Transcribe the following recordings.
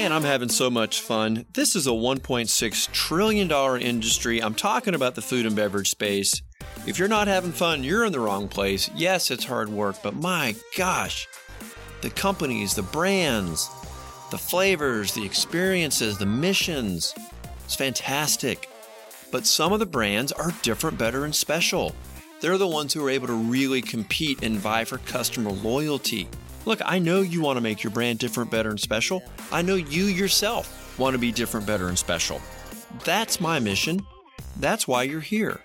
Man, I'm having so much fun. This is a $1.6 trillion industry. I'm talking about the food and beverage space. If you're not having fun, you're in the wrong place. Yes, it's hard work, but my gosh, the companies, the brands, the flavors, the experiences, the missions, it's fantastic. But some of the brands are different, better, and special. They're the ones who are able to really compete and vie for customer loyalty. Look, I know you want to make your brand different, better, and special. I know you yourself want to be different, better, and special. That's my mission. That's why you're here.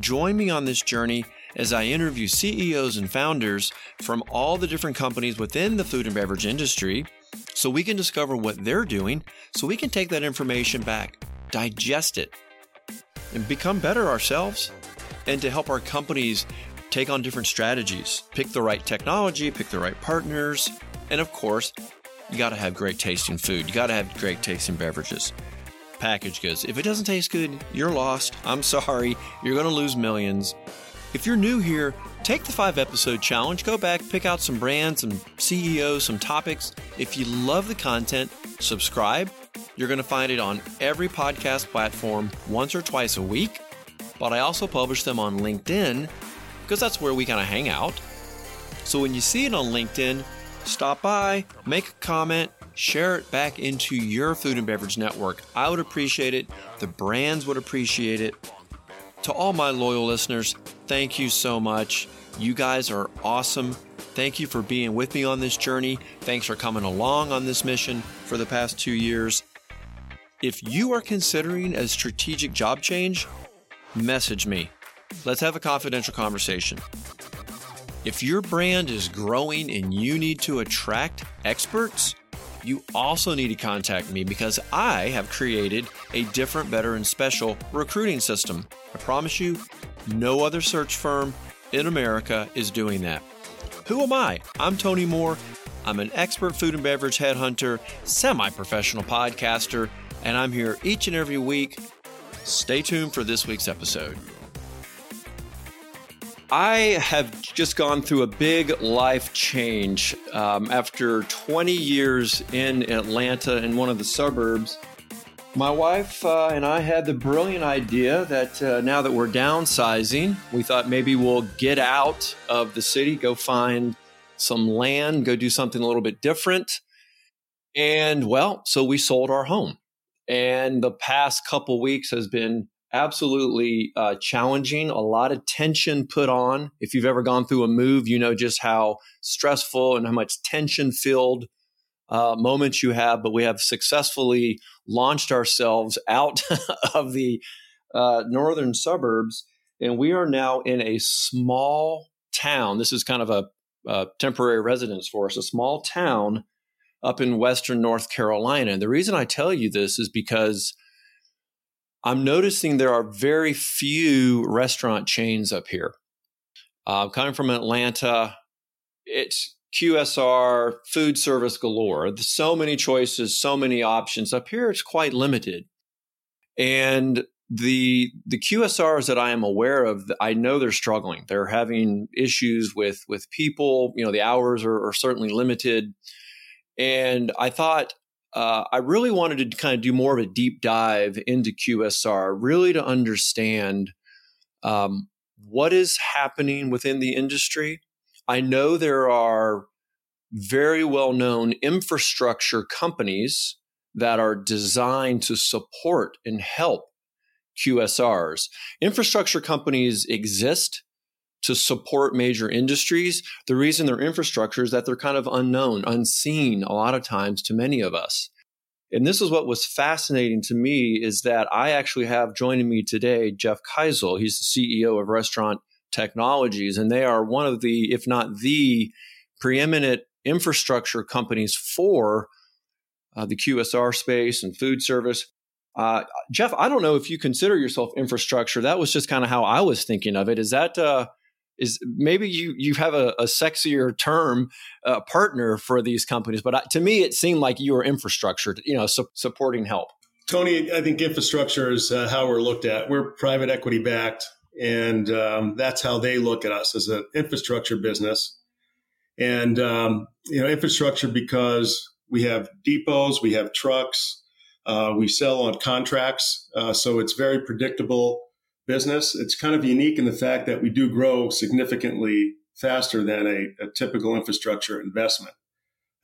Join me on this journey as I interview CEOs and founders from all the different companies within the food and beverage industry so we can discover what they're doing so we can take that information back, digest it, and become better ourselves and to help our companies take on different strategies, pick the right technology, pick the right partners, and of course, you got to have great tasting food. You got to have great tasting beverages. Package goods. If it doesn't taste good, you're lost. I'm sorry. You're going to lose millions. If you're new here, take the five episode challenge. Go back, pick out some brands, some CEOs, some topics. If you love the content, subscribe. You're going to find it on every podcast platform once or twice a week. But I also publish them on LinkedIn because that's where we kind of hang out. So when you see it on LinkedIn, stop by, make a comment, share it back into your food and beverage network. I would appreciate it. The brands would appreciate it. To all my loyal listeners, thank you so much. You guys are awesome. Thank you for being with me on this journey. Thanks for coming along on this mission for the past two years. If you are considering a strategic job change, message me. Let's have a confidential conversation. If your brand is growing and you need to attract experts, you also need to contact me because I have created a different, better, and special recruiting system. I promise you, no other search firm in America is doing that. Who am I? I'm Tony Moore. I'm an expert food and beverage headhunter, semi professional podcaster, and I'm here each and every week. Stay tuned for this week's episode. I have just gone through a big life change um, after 20 years in Atlanta in one of the suburbs. My wife uh, and I had the brilliant idea that uh, now that we're downsizing, we thought maybe we'll get out of the city, go find some land, go do something a little bit different. And well, so we sold our home. And the past couple weeks has been absolutely uh, challenging, a lot of tension put on. If you've ever gone through a move, you know just how stressful and how much tension filled uh, moments you have. But we have successfully launched ourselves out of the uh, northern suburbs, and we are now in a small town. This is kind of a, a temporary residence for us, a small town up in western North Carolina. And the reason I tell you this is because I'm noticing there are very few restaurant chains up here. Uh, coming from Atlanta, it's QSR, food service galore. So many choices, so many options. Up here, it's quite limited. And the the QSRs that I am aware of, I know they're struggling. They're having issues with with people. You know, the hours are, are certainly limited. And I thought uh, I really wanted to kind of do more of a deep dive into QSR, really to understand um, what is happening within the industry. I know there are very well known infrastructure companies that are designed to support and help QSRs. Infrastructure companies exist to support major industries. The reason they're infrastructure is that they're kind of unknown, unseen a lot of times to many of us. And this is what was fascinating to me is that I actually have joining me today Jeff Kiesel. He's the CEO of Restaurant Technologies, and they are one of the, if not the preeminent infrastructure companies for uh, the QSR space and food service. Uh, Jeff, I don't know if you consider yourself infrastructure. That was just kind of how I was thinking of it. Is that uh, is maybe you you have a, a sexier term uh, partner for these companies, but I, to me it seemed like you were infrastructure, you know, su- supporting help. Tony, I think infrastructure is uh, how we're looked at. We're private equity backed, and um, that's how they look at us as an infrastructure business. And um, you know, infrastructure because We have depots, we have trucks, uh, we sell on contracts. Uh, so it's very predictable business. It's kind of unique in the fact that we do grow significantly faster than a, a typical infrastructure investment.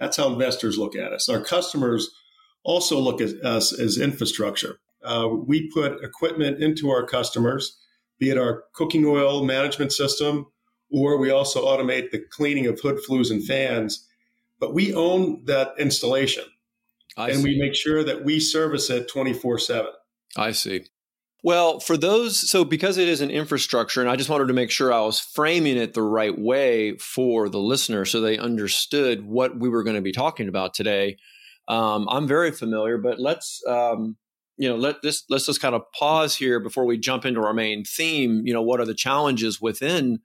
That's how investors look at us. Our customers also look at us as infrastructure. Uh, we put equipment into our customers, be it our cooking oil management system, or we also automate the cleaning of hood flues and fans. But we own that installation. I and see. we make sure that we service it 24 7. I see. Well, for those, so because it is an infrastructure, and I just wanted to make sure I was framing it the right way for the listener so they understood what we were going to be talking about today. Um, I'm very familiar, but let's, um, you know, let this, let's just kind of pause here before we jump into our main theme. You know, what are the challenges within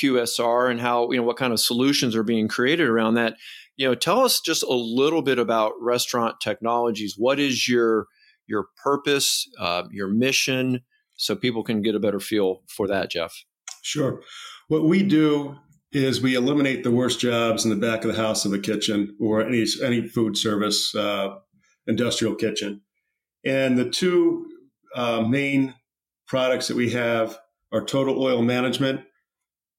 QSR and how, you know, what kind of solutions are being created around that? You know, tell us just a little bit about restaurant technologies. What is your, your purpose, uh, your mission, so people can get a better feel for that, Jeff? Sure. What we do is we eliminate the worst jobs in the back of the house of a kitchen or any any food service uh, industrial kitchen. And the two uh, main products that we have are total oil management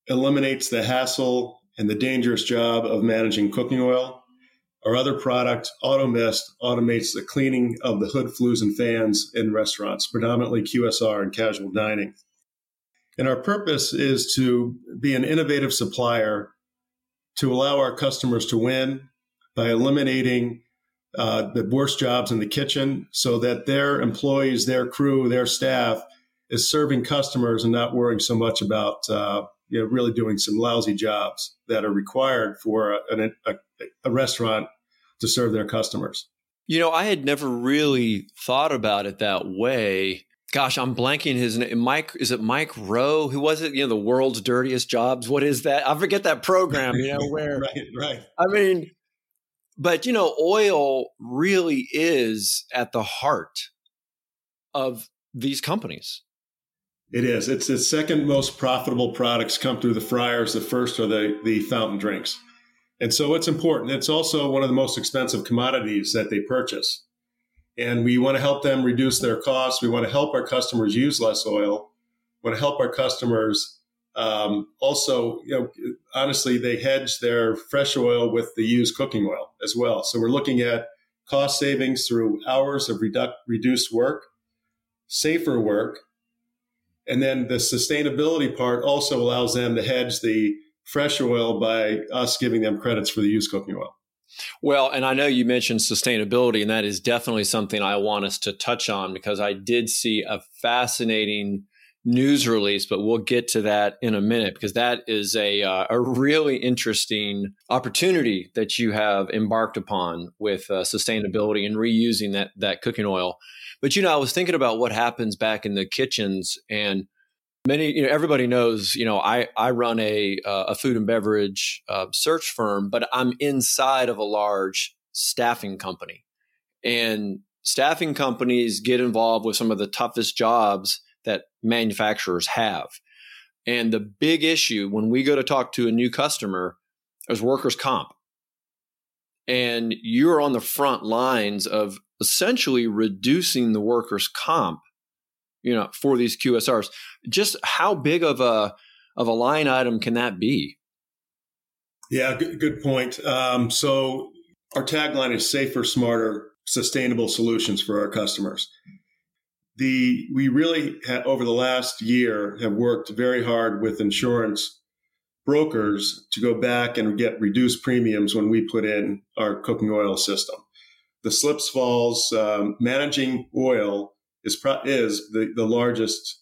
eliminates the hassle and the dangerous job of managing cooking oil our other product, AutoMist, automates the cleaning of the hood flues and fans in restaurants, predominantly QSR and casual dining. And our purpose is to be an innovative supplier to allow our customers to win by eliminating uh, the worst jobs in the kitchen so that their employees, their crew, their staff is serving customers and not worrying so much about uh, you know, really doing some lousy jobs that are required for a, a, a restaurant to serve their customers. You know, I had never really thought about it that way. Gosh, I'm blanking his name. Mike, is it Mike Rowe? Who was it? You know, the world's dirtiest jobs. What is that? I forget that program, you know, where. right, right. I mean, but, you know, oil really is at the heart of these companies. It is. It's the second most profitable products come through the fryers. The first are the, the fountain drinks. And so it's important. It's also one of the most expensive commodities that they purchase. And we want to help them reduce their costs. We want to help our customers use less oil. We want to help our customers um, also, you know, honestly, they hedge their fresh oil with the used cooking oil as well. So we're looking at cost savings through hours of redu- reduced work, safer work, and then the sustainability part also allows them to hedge the fresh oil by us giving them credits for the used cooking oil. Well, and I know you mentioned sustainability, and that is definitely something I want us to touch on because I did see a fascinating news release, but we'll get to that in a minute because that is a uh, a really interesting opportunity that you have embarked upon with uh, sustainability and reusing that that cooking oil. But you know, I was thinking about what happens back in the kitchens and many you know everybody knows you know i i run a uh, a food and beverage uh, search firm but i'm inside of a large staffing company. And staffing companies get involved with some of the toughest jobs that manufacturers have. And the big issue when we go to talk to a new customer is workers comp. And you're on the front lines of essentially reducing the workers comp you know, for these QSRs. Just how big of a of a line item can that be? Yeah, good, good point. Um, so our tagline is safer, smarter, sustainable solutions for our customers. The we really have, over the last year have worked very hard with insurance brokers to go back and get reduced premiums when we put in our cooking oil system. The slips falls um, managing oil is pro- is the, the largest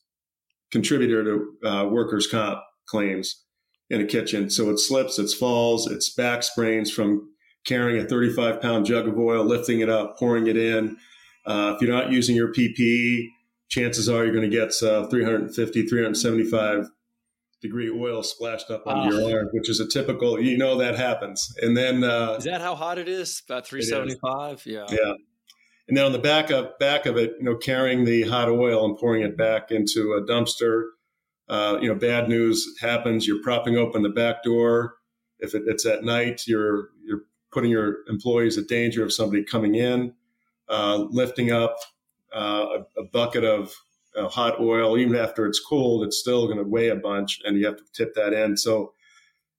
contributor to uh, workers' comp claims in a kitchen. So it slips, it falls, it's back sprains from carrying a 35 pound jug of oil, lifting it up, pouring it in. Uh, if you're not using your PPE, chances are you're going to get uh, 350, 375 degree oil splashed up on your arm, which is a typical, you know, that happens. And then, uh, is that how hot it is? About 375? Yeah. Yeah and then on the back of back of it, you know, carrying the hot oil and pouring it back into a dumpster. Uh, you know, bad news happens. You're propping open the back door. If it, it's at night, you're you're putting your employees at danger of somebody coming in, uh, lifting up uh, a, a, bucket of uh, hot oil, even after it's cold, it's still going to weigh a bunch, and you have to tip that in. So,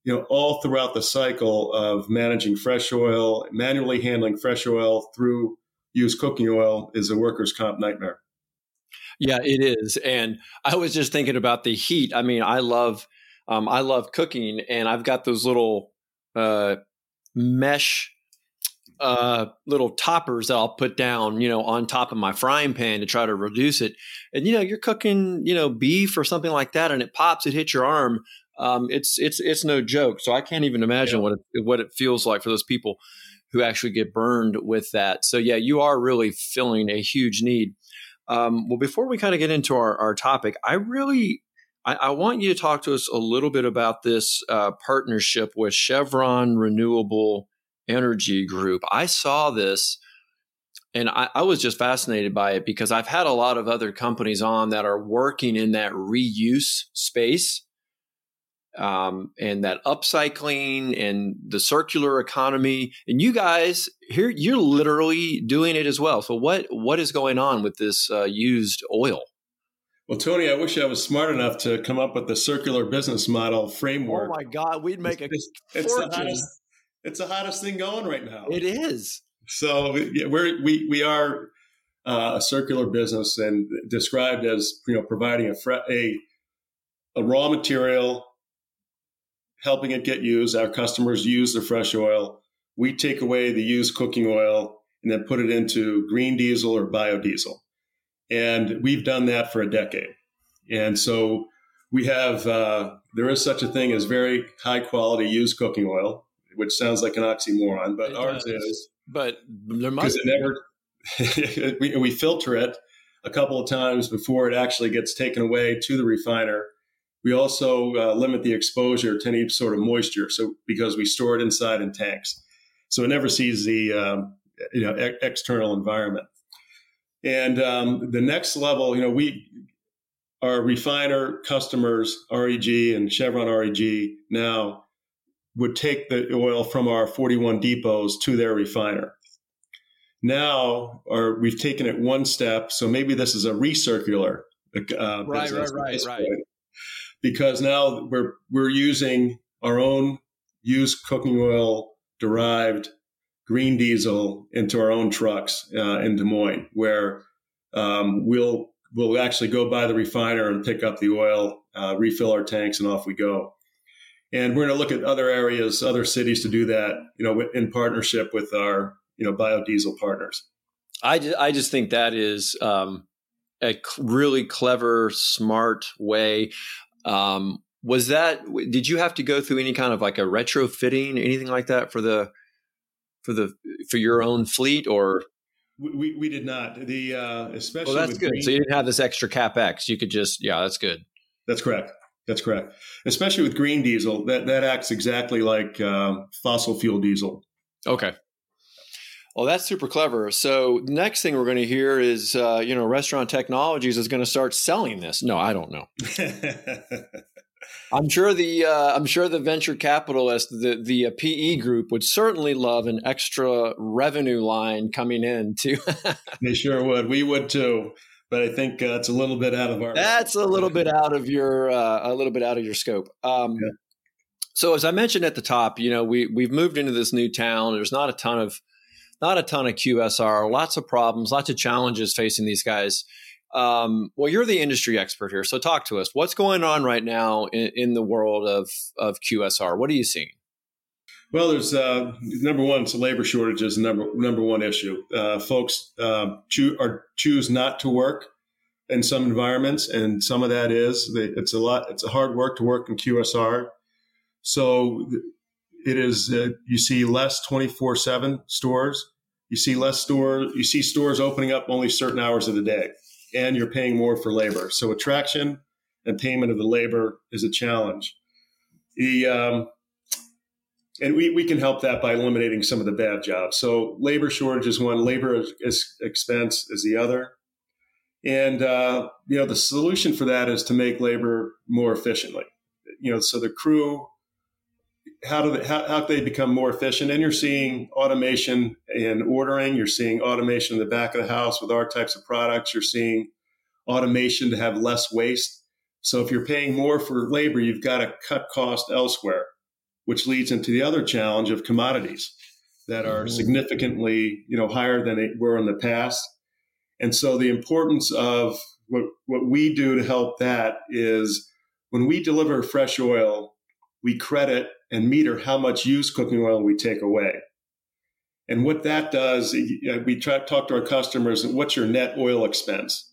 you know, all throughout the cycle of managing fresh oil, manually handling fresh oil through used cooking oil is a workers' comp nightmare. Yeah, it is. And I was just thinking about the heat. I mean, I love um, I love cooking, and I've got those little uh, mesh uh, little toppers that I'll put down, you know, on top of my frying pan to try to reduce it. And you know, you're cooking, you know, beef or something like that, and it pops, it hits your arm. Um, it's it's it's no joke. So I can't even imagine yeah. what it, what it feels like for those people who actually get burned with that. So yeah, you are really filling a huge need. Um, well, before we kind of get into our, our topic, I really I, I, want you to talk to us a little bit about this uh, partnership with Chevron Renewable Energy Group. I saw this and I, I, was just fascinated by it because I've had a lot of other companies on that are working in that reuse space um, and that upcycling and the circular economy. And you guys here, you're literally doing it as well. So what what is going on with this uh, used oil? Well, Tony, I wish I was smart enough to come up with the circular business model framework. Oh my God, we'd make a it's, it's the hottest. It's the hottest thing going right now. It is. So we're we we are uh, a circular business and described as you know providing a a a raw material, helping it get used. Our customers use the fresh oil. We take away the used cooking oil and then put it into green diesel or biodiesel. And we've done that for a decade. And so we have, uh, there is such a thing as very high quality used cooking oil, which sounds like an oxymoron, but it ours does. is. But there must it never, we, we filter it a couple of times before it actually gets taken away to the refiner. We also uh, limit the exposure to any sort of moisture, so because we store it inside in tanks, so it never sees the um, you know e- external environment. And um, the next level, you know, we our refiner customers, REG and Chevron REG now would take the oil from our 41 depots to their refiner. Now, or we've taken it one step, so maybe this is a recircular uh, right, right, right, right. Because now we're we're using our own used cooking oil derived green diesel into our own trucks uh, in Des Moines, where um, we'll we'll actually go by the refiner and pick up the oil, uh, refill our tanks, and off we go. And we're going to look at other areas, other cities to do that, you know, in partnership with our you know biodiesel partners. I just, I just think that is um, a really clever, smart way. Um, was that? Did you have to go through any kind of like a retrofitting, anything like that for the for the for your own fleet or we, we did not the uh especially well that's good green, so you didn't have this extra capex you could just yeah that's good that's correct that's correct especially with green diesel that that acts exactly like um, fossil fuel diesel okay well, that's super clever. So, next thing we're going to hear is, uh, you know, Restaurant Technologies is going to start selling this. No, I don't know. I'm sure the uh, I'm sure the venture capitalist, the the uh, PE group, would certainly love an extra revenue line coming in too. they sure would. We would too. But I think uh, it's a little bit out of our. That's a little bit out of your uh, a little bit out of your scope. Um, yeah. So as I mentioned at the top, you know we we've moved into this new town. There's not a ton of not a ton of QSR. Lots of problems, lots of challenges facing these guys. Um, well, you're the industry expert here, so talk to us. What's going on right now in, in the world of of QSR? What are you seeing? Well, there's uh, number one, it's a labor shortage Is the number number one issue. Uh, folks uh, choo- are, choose not to work in some environments, and some of that is they, it's a lot. It's a hard work to work in QSR. So it is. Uh, you see less twenty four seven stores. You see less stores. You see stores opening up only certain hours of the day and you're paying more for labor. So attraction and payment of the labor is a challenge. The um, and we, we can help that by eliminating some of the bad jobs. So labor shortage is one, labor is, expense is the other. And uh, you know the solution for that is to make labor more efficiently. You know, so the crew how do they, how, how do they become more efficient? And you're seeing automation in ordering. You're seeing automation in the back of the house with our types of products. You're seeing automation to have less waste. So if you're paying more for labor, you've got to cut cost elsewhere, which leads into the other challenge of commodities that are mm-hmm. significantly you know higher than they were in the past. And so the importance of what, what we do to help that is when we deliver fresh oil, we credit and meter how much used cooking oil we take away. And what that does, we try to talk to our customers, what's your net oil expense?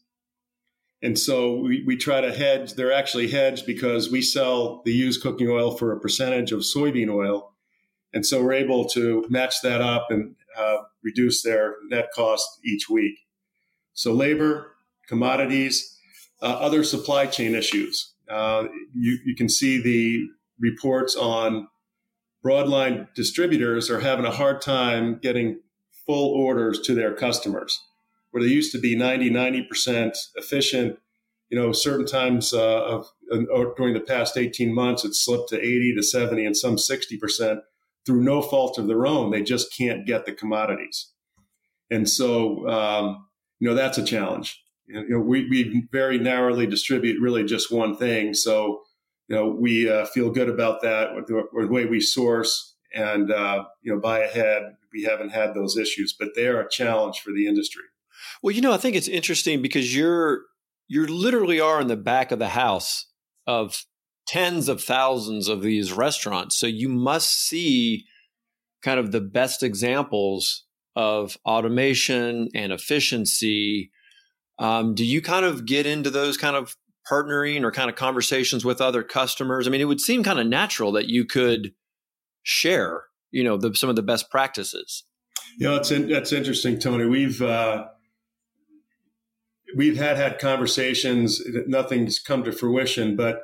And so we, we try to hedge. They're actually hedged because we sell the used cooking oil for a percentage of soybean oil. And so we're able to match that up and uh, reduce their net cost each week. So labor, commodities, uh, other supply chain issues. Uh, you, you can see the reports on broadline distributors are having a hard time getting full orders to their customers where they used to be 90 90% efficient. You know certain times uh, of uh, during the past 18 months it's slipped to 80 to 70 and some 60% through no fault of their own. They just can't get the commodities. And so um, you know that's a challenge. You know we, we very narrowly distribute really just one thing. So you know, we uh, feel good about that with the, with the, way we source and uh, you know buy ahead. We haven't had those issues, but they are a challenge for the industry. Well, you know, I think it's interesting because you're you literally are in the back of the house of tens of thousands of these restaurants, so you must see kind of the best examples of automation and efficiency. Um, do you kind of get into those kind of partnering or kind of conversations with other customers? I mean, it would seem kind of natural that you could share, you know, the, some of the best practices. Yeah, that's in, that's interesting, Tony. We've uh, we've had had conversations. that Nothing's come to fruition, but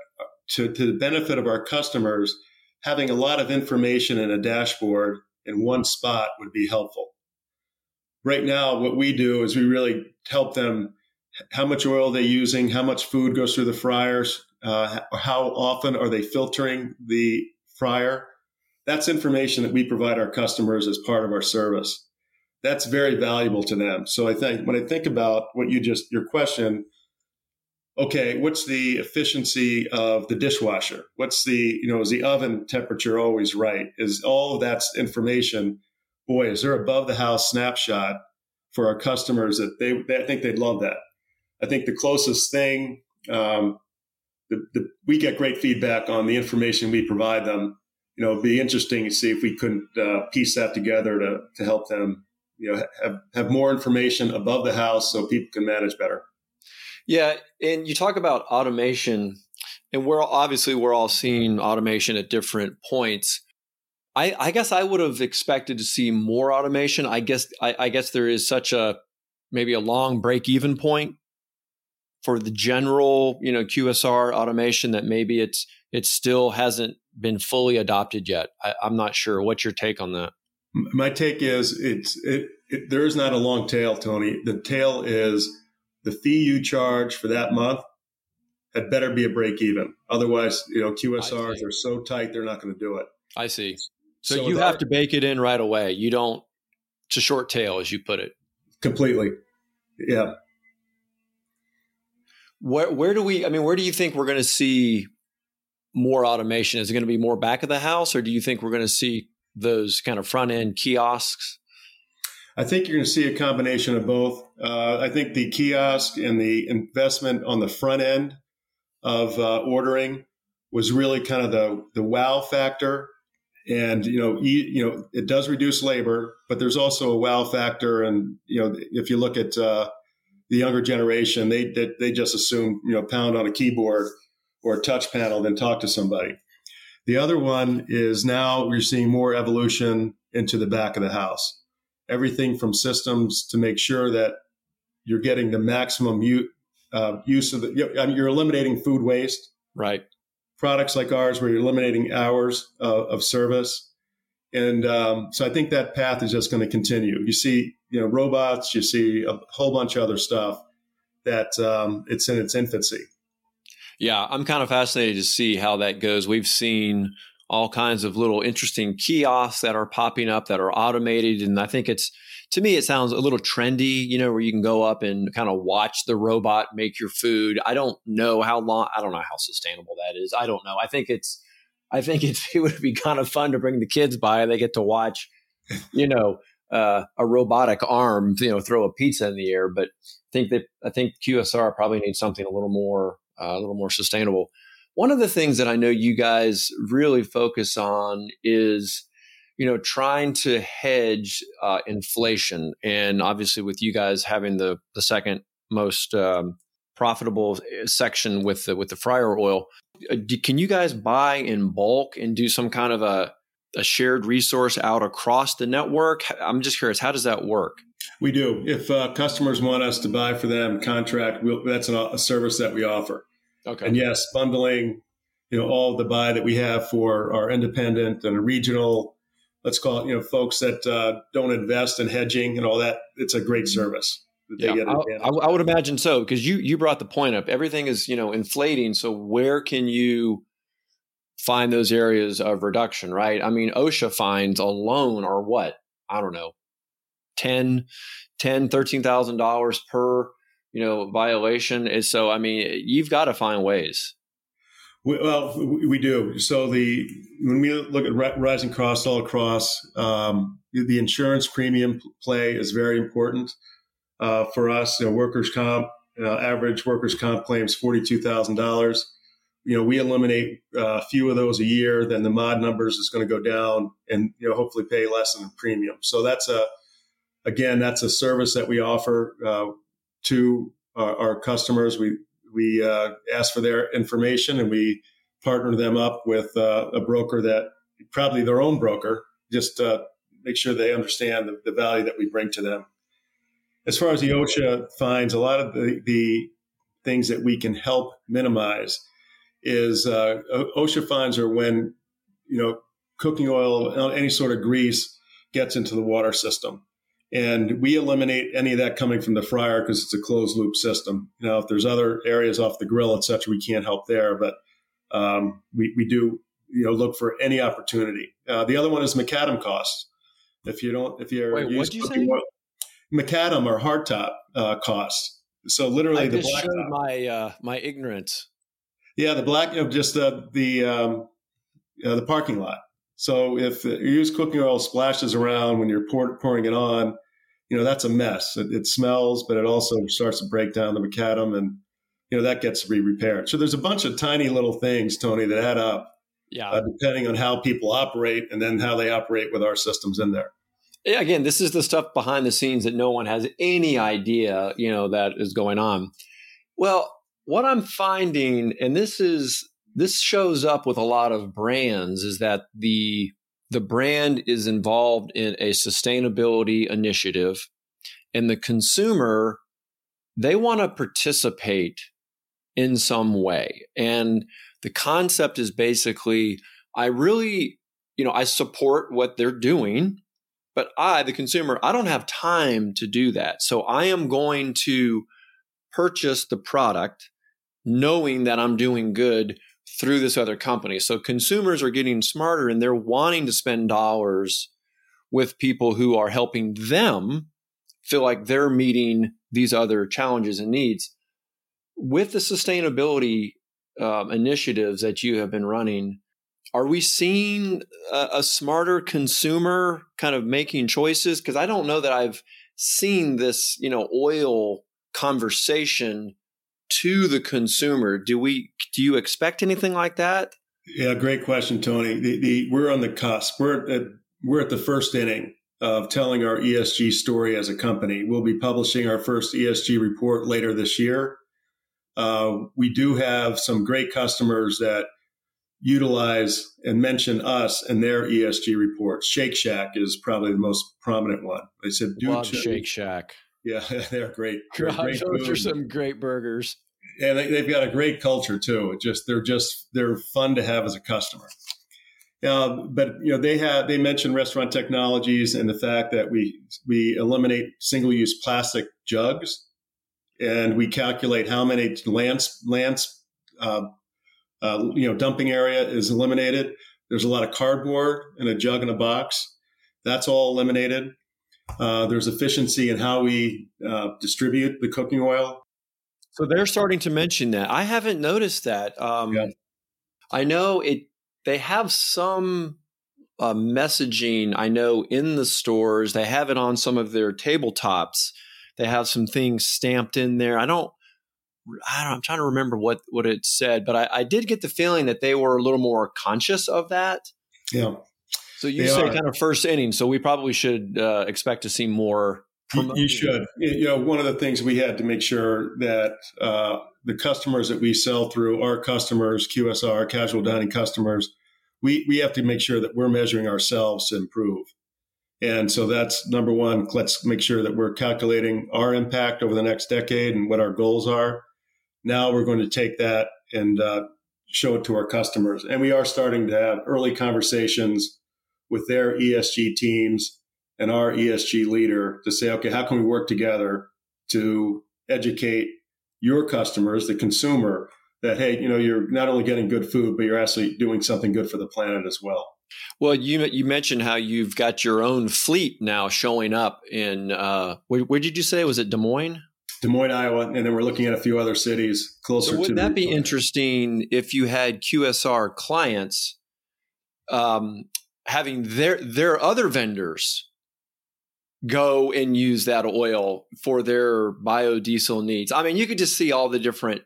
to, to the benefit of our customers, having a lot of information in a dashboard in one spot would be helpful. Right now, what we do is we really help them how much oil are they using, how much food goes through the fryers, uh, how often are they filtering the fryer. That's information that we provide our customers as part of our service. That's very valuable to them. So I think when I think about what you just your question, okay, what's the efficiency of the dishwasher? What's the you know is the oven temperature always right? Is all of that information? Boy, is there above the house snapshot for our customers that they, they I think they'd love that. I think the closest thing, um, the, the, we get great feedback on the information we provide them. You know, it'd be interesting to see if we couldn't uh, piece that together to, to help them, you know, have, have more information above the house so people can manage better. Yeah. And you talk about automation, and we're obviously we're all seeing automation at different points. I, I guess I would have expected to see more automation. I guess I, I guess there is such a maybe a long break even point for the general, you know, QSR automation that maybe it's it still hasn't been fully adopted yet. I, am not sure. What's your take on that? My take is it's it, it, there is not a long tail, Tony. The tail is the fee you charge for that month had better be a break even. Otherwise, you know, QSRs are so tight they're not going to do it. I see. So, so you have to bake it in right away. You don't. It's a short tail, as you put it. Completely. Yeah where where do we? I mean, where do you think we're going to see more automation? Is it going to be more back of the house, or do you think we're going to see those kind of front end kiosks? I think you're going to see a combination of both. Uh, I think the kiosk and the investment on the front end of uh, ordering was really kind of the the wow factor. And you know, you, you, know, it does reduce labor, but there's also a wow factor. And you know, if you look at uh, the younger generation, they, they, they just assume, you know, pound on a keyboard or a touch panel then talk to somebody. The other one is now we're seeing more evolution into the back of the house. Everything from systems to make sure that you're getting the maximum u- uh, use of the, you're eliminating food waste. Right. Products like ours, where you're eliminating hours uh, of service. And um, so I think that path is just going to continue. You see you know robots, you see a whole bunch of other stuff that um, it's in its infancy. Yeah, I'm kind of fascinated to see how that goes. We've seen all kinds of little interesting kiosks that are popping up that are automated. And I think it's, to me, it sounds a little trendy, you know, where you can go up and kind of watch the robot make your food. I don't know how long, I don't know how sustainable that is. I don't know. I think it's, I think it's, it would be kind of fun to bring the kids by. They get to watch, you know, uh, a robotic arm, you know, throw a pizza in the air. But I think that I think QSR probably needs something a little more, uh, a little more sustainable. One of the things that I know you guys really focus on is, you know, trying to hedge uh, inflation, and obviously with you guys having the the second most um, profitable uh, section with the with the fryer oil, uh, can you guys buy in bulk and do some kind of a a shared resource out across the network? I'm just curious, how does that work? We do. If uh, customers want us to buy for them, contract, we'll, that's an, a service that we offer. Okay. And yes, bundling, you know, all the buy that we have for our independent and regional, let's call it, you know, folks that uh, don't invest in hedging and all that. It's a great service. Yeah, I, I, would imagine so because you you brought the point up. Everything is you know inflating. So where can you find those areas of reduction? Right. I mean, OSHA fines alone are what I don't know, 10, 10 13,000 dollars per you know violation is so i mean you've got to find ways. We, well we do. So the when we look at rising costs all across um, the insurance premium play is very important uh, for us. You know, workers comp uh, average workers comp claims $42000 you know we eliminate uh, a few of those a year then the mod numbers is going to go down and you know hopefully pay less in premium. So that's a again that's a service that we offer uh, to our, our customers. We we uh, ask for their information and we partner them up with uh, a broker that probably their own broker, just uh, make sure they understand the, the, value that we bring to them. As far as the OSHA fines, a lot of the, the things that we can help minimize is uh, OSHA fines are when you know cooking oil, any sort of grease gets into the water system and we eliminate any of that coming from the fryer because it's a closed loop system. You know, if there's other areas off the grill, et cetera, we can't help there, but um, we, we do, you know, look for any opportunity. Uh, the other one is macadam costs. If you don't, if you're Wait, what'd you say? Oil, macadam or hardtop uh, costs. So literally, I the just black showed my uh, my ignorance. Yeah, the black, know, just uh, the um, uh, the parking lot. So if you use cooking oil splashes around when you're pour, pouring it on, you know that's a mess. It, it, smells, but it also starts to break down the macadam, and you know that gets to be repaired. So there's a bunch of tiny little things, Tony, that add up. Yeah. Uh, depending on how people operate, and then how they operate with our systems in there. Yeah, again, this is the stuff behind the scenes that no one has any idea, you know, that is going on. Well, what I'm finding, and this is this shows up with a lot of brands is that the the brand is involved in a sustainability initiative and the consumer they want to participate in some way. And the concept is basically i really you know i support what they're doing but i the consumer i don't have time to do that. So i am going to purchase the product knowing that i'm doing good through this other company. So consumers are getting smarter and they're wanting to spend dollars with people who are helping them feel like they're meeting these other challenges and needs. With the sustainability um, initiatives that you have been running, are we seeing a, a smarter consumer kind of making choices? Because I don't know that I've seen this, you know, oil conversation to the consumer. Do we do you expect anything like that? Yeah, great question, Tony. The, the, we're on the cusp. We're at, we're at the first inning of telling our ESG story as a company. We'll be publishing our first ESG report later this year. Uh, we do have some great customers that utilize and mention us in their ESG reports. Shake Shack is probably the most prominent one. They said, "Dude, Shake Shack." Yeah, they're great. They're great those are some great burgers. And they, have got a great culture too. It just they're just they're fun to have as a customer. Uh, but you know they have they mentioned restaurant technologies and the fact that we we eliminate single use plastic jugs, and we calculate how many lands lands uh, uh, you know dumping area is eliminated. There's a lot of cardboard and a jug in a box. That's all eliminated. Uh, there's efficiency in how we uh, distribute the cooking oil. So they're starting to mention that. I haven't noticed that. Um, yeah. I know it. They have some uh, messaging. I know in the stores they have it on some of their tabletops. They have some things stamped in there. I don't. I don't I'm trying to remember what what it said, but I, I did get the feeling that they were a little more conscious of that. Yeah. So you they say are. kind of first inning. So we probably should uh, expect to see more. You should. You know, one of the things we had to make sure that uh, the customers that we sell through, our customers, QSR, casual dining customers, we we have to make sure that we're measuring ourselves to improve. And so that's number one. Let's make sure that we're calculating our impact over the next decade and what our goals are. Now we're going to take that and uh, show it to our customers. And we are starting to have early conversations with their ESG teams and our ESG leader to say, okay, how can we work together to educate your customers, the consumer, that hey, you know, you're not only getting good food, but you're actually doing something good for the planet as well. Well, you you mentioned how you've got your own fleet now showing up in uh, where, where did you say was it Des Moines? Des Moines, Iowa, and then we're looking at a few other cities closer. So would to that be interesting if you had QSR clients um, having their their other vendors go and use that oil for their biodiesel needs. I mean, you could just see all the different.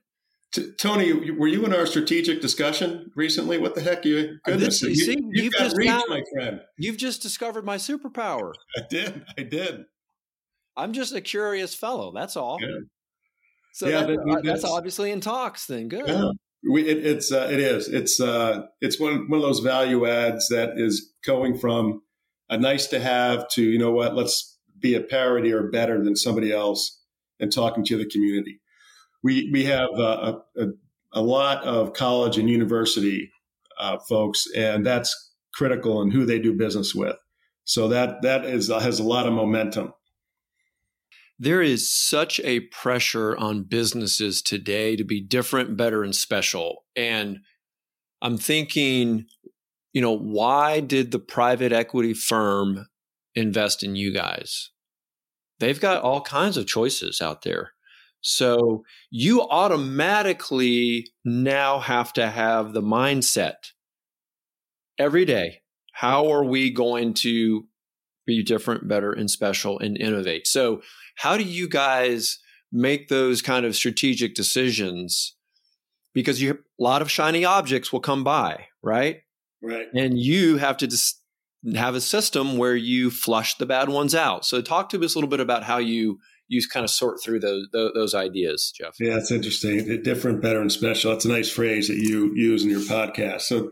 T- Tony, were you in our strategic discussion recently? What the heck, you goodness, this, you, see, you, have got reach, found, my friend. You've just discovered my superpower. I did. I did. I'm just a curious fellow. That's all. Yeah. So yeah, that, uh, that's obviously in talks. Then good. Yeah. We, it, it's uh, it is it's uh, it's one one of those value adds that is going from a nice to have to you know what let's be a parity or better than somebody else and talking to the community. We we have uh, a, a, lot of college and university uh, folks, and that's critical in who they do business with. So that that is has a lot of momentum there is such a pressure on businesses today to be different, better, and special. And I'm thinking, you know, why did the private equity firm invest in you guys? They've got all kinds of choices out there. So you automatically now have to have the mindset every day. How are we going to be different, better, and special and innovate? So how do you guys make those kind of strategic decisions? Because you, a lot of shiny objects will come by, right? Right. And you have to just have a system where you flush the bad ones out. So talk to us a little bit about how you you kind of sort through those those ideas, Jeff. Yeah, it's interesting. Different, better, and special. That's a nice phrase that you use in your podcast. So,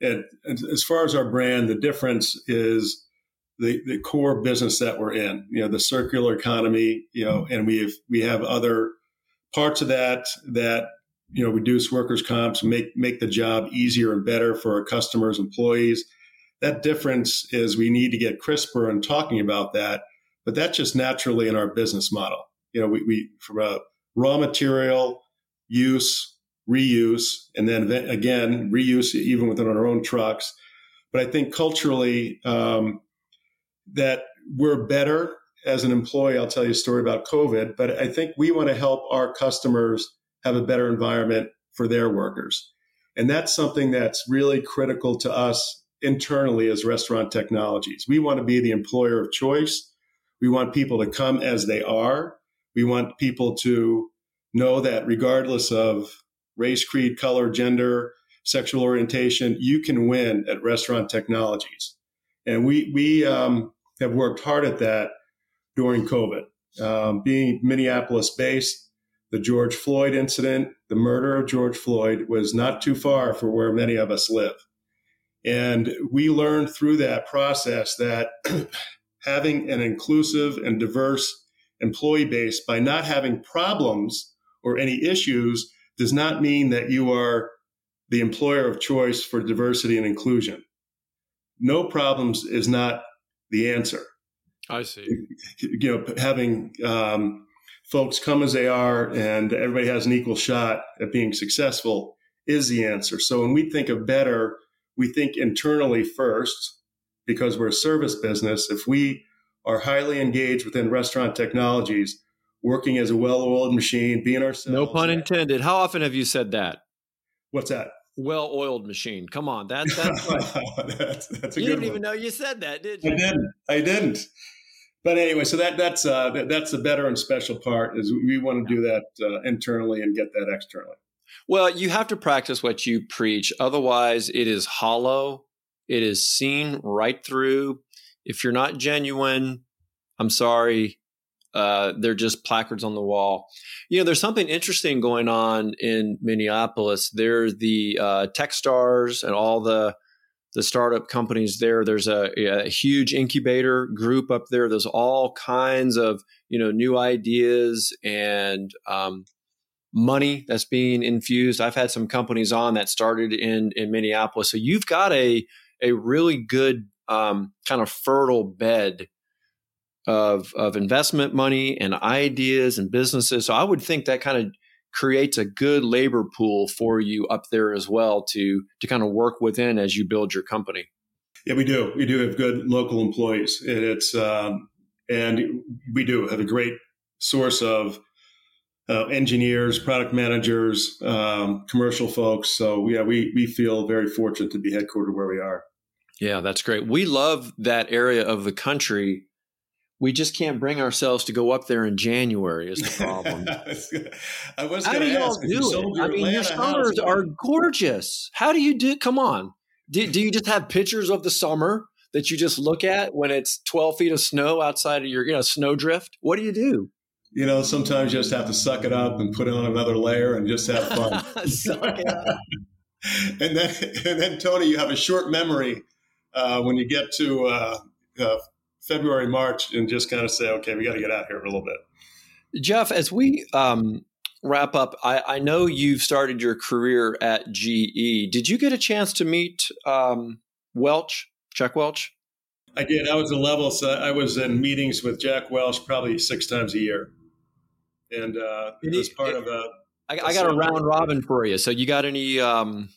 it, as far as our brand, the difference is the, the core business that we're in, you know, the circular economy, you know, and we have, we have other parts of that that, you know, reduce workers' comps, make, make the job easier and better for our customers, employees. That difference is we need to get crisper in talking about that, but that's just naturally in our business model. You know, we, we from a raw material use, reuse, and then again, reuse even within our own trucks. But I think culturally, um, that we're better as an employee. I'll tell you a story about COVID, but I think we want to help our customers have a better environment for their workers. And that's something that's really critical to us internally as restaurant technologies. We want to be the employer of choice. We want people to come as they are. We want people to know that regardless of race, creed, color, gender, sexual orientation, you can win at restaurant technologies. And we, we, um, have worked hard at that during COVID. Um, being Minneapolis based, the George Floyd incident, the murder of George Floyd was not too far for where many of us live. And we learned through that process that having an inclusive and diverse employee base by not having problems or any issues does not mean that you are the employer of choice for diversity and inclusion. No problems is not the answer. I see. You know, having um, folks come as they are and everybody has an equal shot at being successful is the answer. So when we think of better, we think internally first because we're a service business. If we are highly engaged within restaurant technologies, working as a well-oiled machine, being ourselves. No pun intended. How often have you said that? What's that? Well-oiled machine. Come on, that, that's right. that's, that's a you didn't one. even know you said that, did you? I didn't. I didn't. But anyway, so that that's uh, that, that's the better and special part is we want to do that uh, internally and get that externally. Well, you have to practice what you preach. Otherwise, it is hollow. It is seen right through. If you're not genuine, I'm sorry. Uh, they're just placards on the wall. You know, there's something interesting going on in Minneapolis. There's the uh, TechStars and all the the startup companies there. There's a, a, huge incubator group up there. There's all kinds of you know new ideas and um, money that's being infused. I've had some companies on that started in in Minneapolis. So you've got a a really good um, kind of fertile bed of of investment money and ideas and businesses. So I would think that kind of creates a good labor pool for you up there as well to to kind of work within as you build your company. Yeah, we do. We do have good local employees, and it's um, and we do have a great source of uh, engineers, product managers, um, commercial folks. So yeah, we we feel very fortunate to be headquartered where we are. Yeah, that's great. We love that area of the country. We just can't bring ourselves to go up there in January is the problem. I was How do y'all do it? I mean, your summers are gorgeous. How do you do? Come on. Do, do you just have pictures of the summer that you just look at when it's 12 feet of snow outside of your, you know, snowdrift? What do you do? you know, sometimes you just have to suck it up and put on another layer and just have fun. suck and then, and then Tony, you have a short memory uh, when you get to uh, uh, February, March, and just kind of say, okay, we got to get out here for a little bit. Jeff, as we um, wrap up, I, I, know you've started your career at GE. Did you get a chance to meet um, Welch, Jack Welch? I did. I was a level, so I was in meetings with Jack Welch probably six times a year and uh, it was part it, of a. I, I got a round robin for you. So you got any um,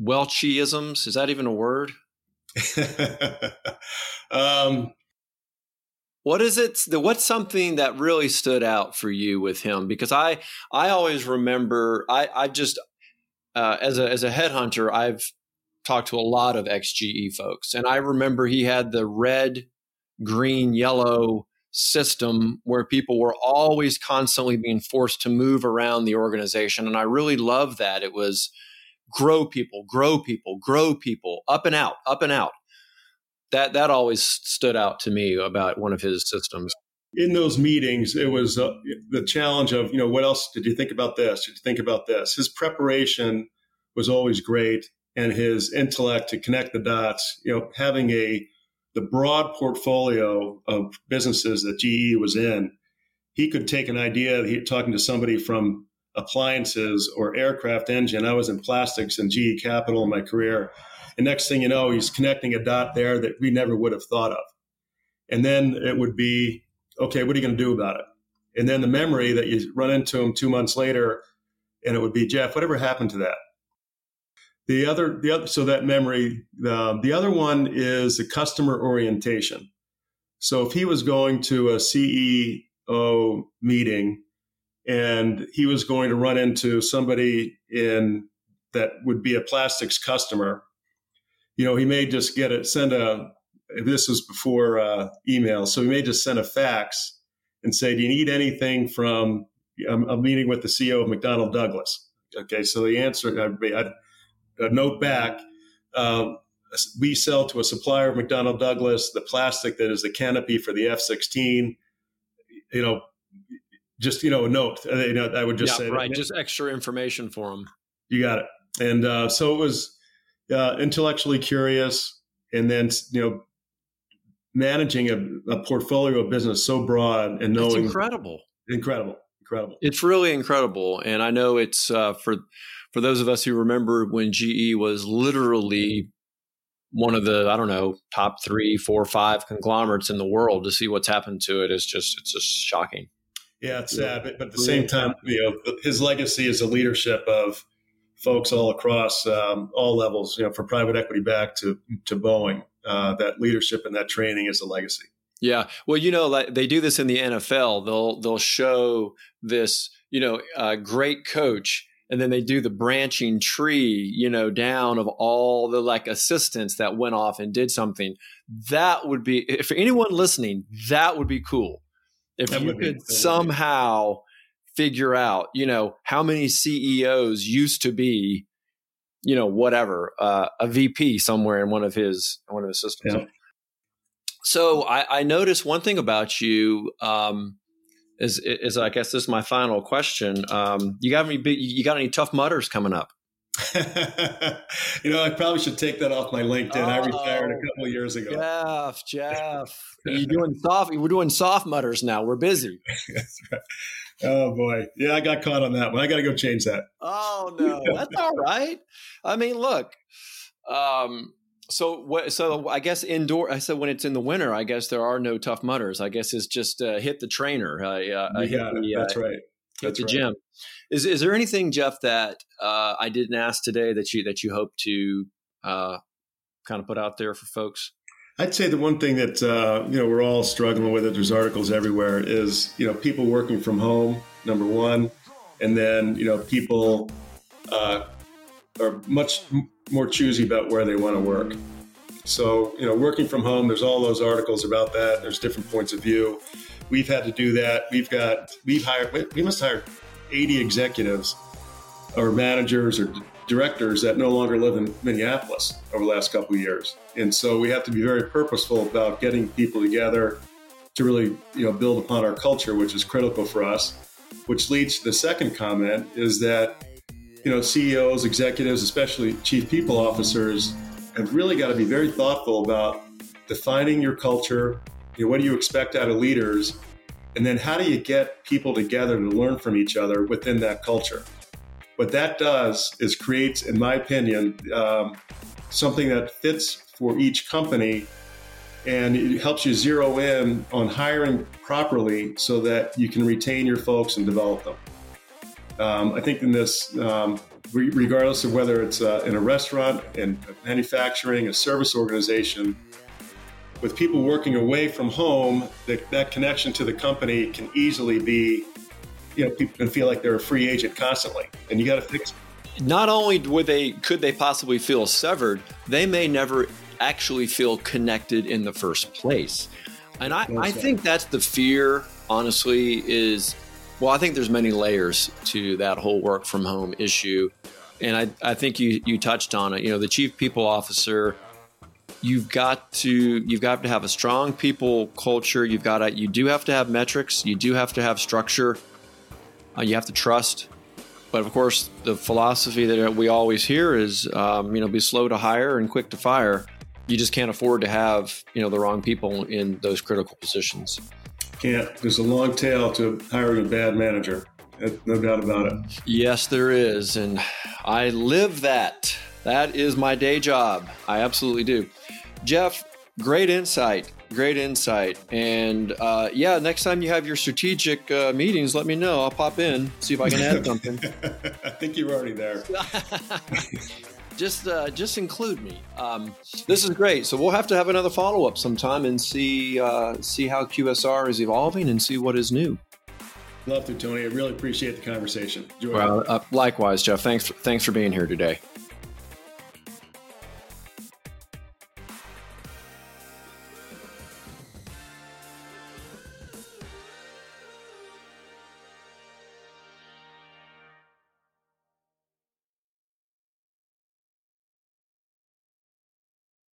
Welchyisms? Is that even a word? um, what is it? What's something that really stood out for you with him? Because I I always remember I I just uh, as a as a headhunter I've talked to a lot of XGE folks, and I remember he had the red, green, yellow system where people were always constantly being forced to move around the organization. And I really love that. It was grow people, grow people, grow people, up and out, up and out. That that always stood out to me about one of his systems. In those meetings, it was uh, the challenge of you know what else did you think about this? Did you think about this? His preparation was always great, and his intellect to connect the dots. You know, having a the broad portfolio of businesses that GE was in, he could take an idea, he, talking to somebody from appliances or aircraft engine. I was in plastics and GE Capital in my career. And next thing you know, he's connecting a dot there that we never would have thought of. And then it would be, okay, what are you going to do about it? And then the memory that you run into him two months later, and it would be, Jeff, whatever happened to that? The other, the other, so that memory. Uh, the other one is the customer orientation. So if he was going to a CEO meeting and he was going to run into somebody in that would be a plastics customer, you know, he may just get it, send a. This was before uh, email, so he may just send a fax and say, "Do you need anything from?" I'm, I'm meeting with the CEO of McDonnell Douglas. Okay, so the answer, I, a note back. Uh, we sell to a supplier of McDonnell Douglas the plastic that is the canopy for the F 16. You know, just, you know, a note. Uh, you know, I would just yeah, say right. That. Just extra information for them. You got it. And uh, so it was uh, intellectually curious. And then, you know, managing a, a, portfolio of business so broad and knowing. It's incredible. Incredible. Incredible. It's really incredible. And I know it's uh, for for those of us who remember when GE was literally one of the I don't know top three, four, five conglomerates in the world, to see what's happened to it is just it's just shocking. Yeah, it's sad, but, but at the same time, you know, his legacy is the leadership of folks all across um, all levels, you know, from private equity back to to Boeing. Uh, that leadership and that training is a legacy. Yeah, well, you know, like they do this in the NFL. They'll they'll show this, you know, uh, great coach, and then they do the branching tree, you know, down of all the like assistants that went off and did something. That would be, if anyone listening, that would be cool. If that you could somehow figure out, you know, how many CEOs used to be, you know, whatever, uh, a VP somewhere in one of his one of his systems. Yeah. So I, I noticed one thing about you. Um, is is I guess this is my final question. Um, you got any you got any Tough Mudders coming up? you know, I probably should take that off my LinkedIn. Oh, I retired a oh, couple of years ago. Jeff, Jeff, you doing soft? We're doing soft Mudders now. We're busy. That's right. Oh boy, yeah, I got caught on that one. I got to go change that. Oh no, that's all right. I mean, look. Um, so what? So I guess indoor. I said when it's in the winter, I guess there are no Tough Mudders. I guess it's just uh, hit the trainer. Uh, uh, hit the, That's right. Hit the right. gym. Is is there anything, Jeff, that uh, I didn't ask today that you that you hope to uh, kind of put out there for folks? I'd say the one thing that uh, you know we're all struggling with it. There's articles everywhere. Is you know people working from home. Number one, and then you know people uh, are much more choosy about where they want to work. So you know, working from home. There's all those articles about that. There's different points of view. We've had to do that. We've got we've hired. We must hire 80 executives or managers or directors that no longer live in Minneapolis over the last couple of years. And so we have to be very purposeful about getting people together to really, you know, build upon our culture, which is critical for us. Which leads to the second comment is that, you know, CEOs, executives, especially chief people officers, have really got to be very thoughtful about defining your culture. You know, what do you expect out of leaders? And then how do you get people together to learn from each other within that culture? What that does is creates, in my opinion, um, something that fits for each company and it helps you zero in on hiring properly so that you can retain your folks and develop them. Um, I think in this, um, re- regardless of whether it's uh, in a restaurant, in manufacturing, a service organization, with people working away from home, that, that connection to the company can easily be you know people can feel like they're a free agent constantly, and you got to fix. It. Not only would they could they possibly feel severed, they may never actually feel connected in the first place. And I, I think that's the fear, honestly, is well, I think there's many layers to that whole work from home issue. And I, I think you, you touched on it. You know, the chief people officer, you've got to you've got to have a strong people culture. You've got to you do have to have metrics. You do have to have structure. Uh, you have to trust. But of course, the philosophy that we always hear is, um, you know, be slow to hire and quick to fire. You just can't afford to have, you know, the wrong people in those critical positions. Can't. There's a long tail to hiring a bad manager. No doubt about it. Yes, there is. And I live that. That is my day job. I absolutely do. Jeff, great insight. Great insight. And uh, yeah, next time you have your strategic uh, meetings, let me know. I'll pop in, see if I can add something. I think you're already there. just uh, just include me. Um, this is great. So we'll have to have another follow up sometime and see uh, see how QSR is evolving and see what is new. Love to, Tony. I really appreciate the conversation. well, uh, likewise, Jeff. Thanks thanks for being here today.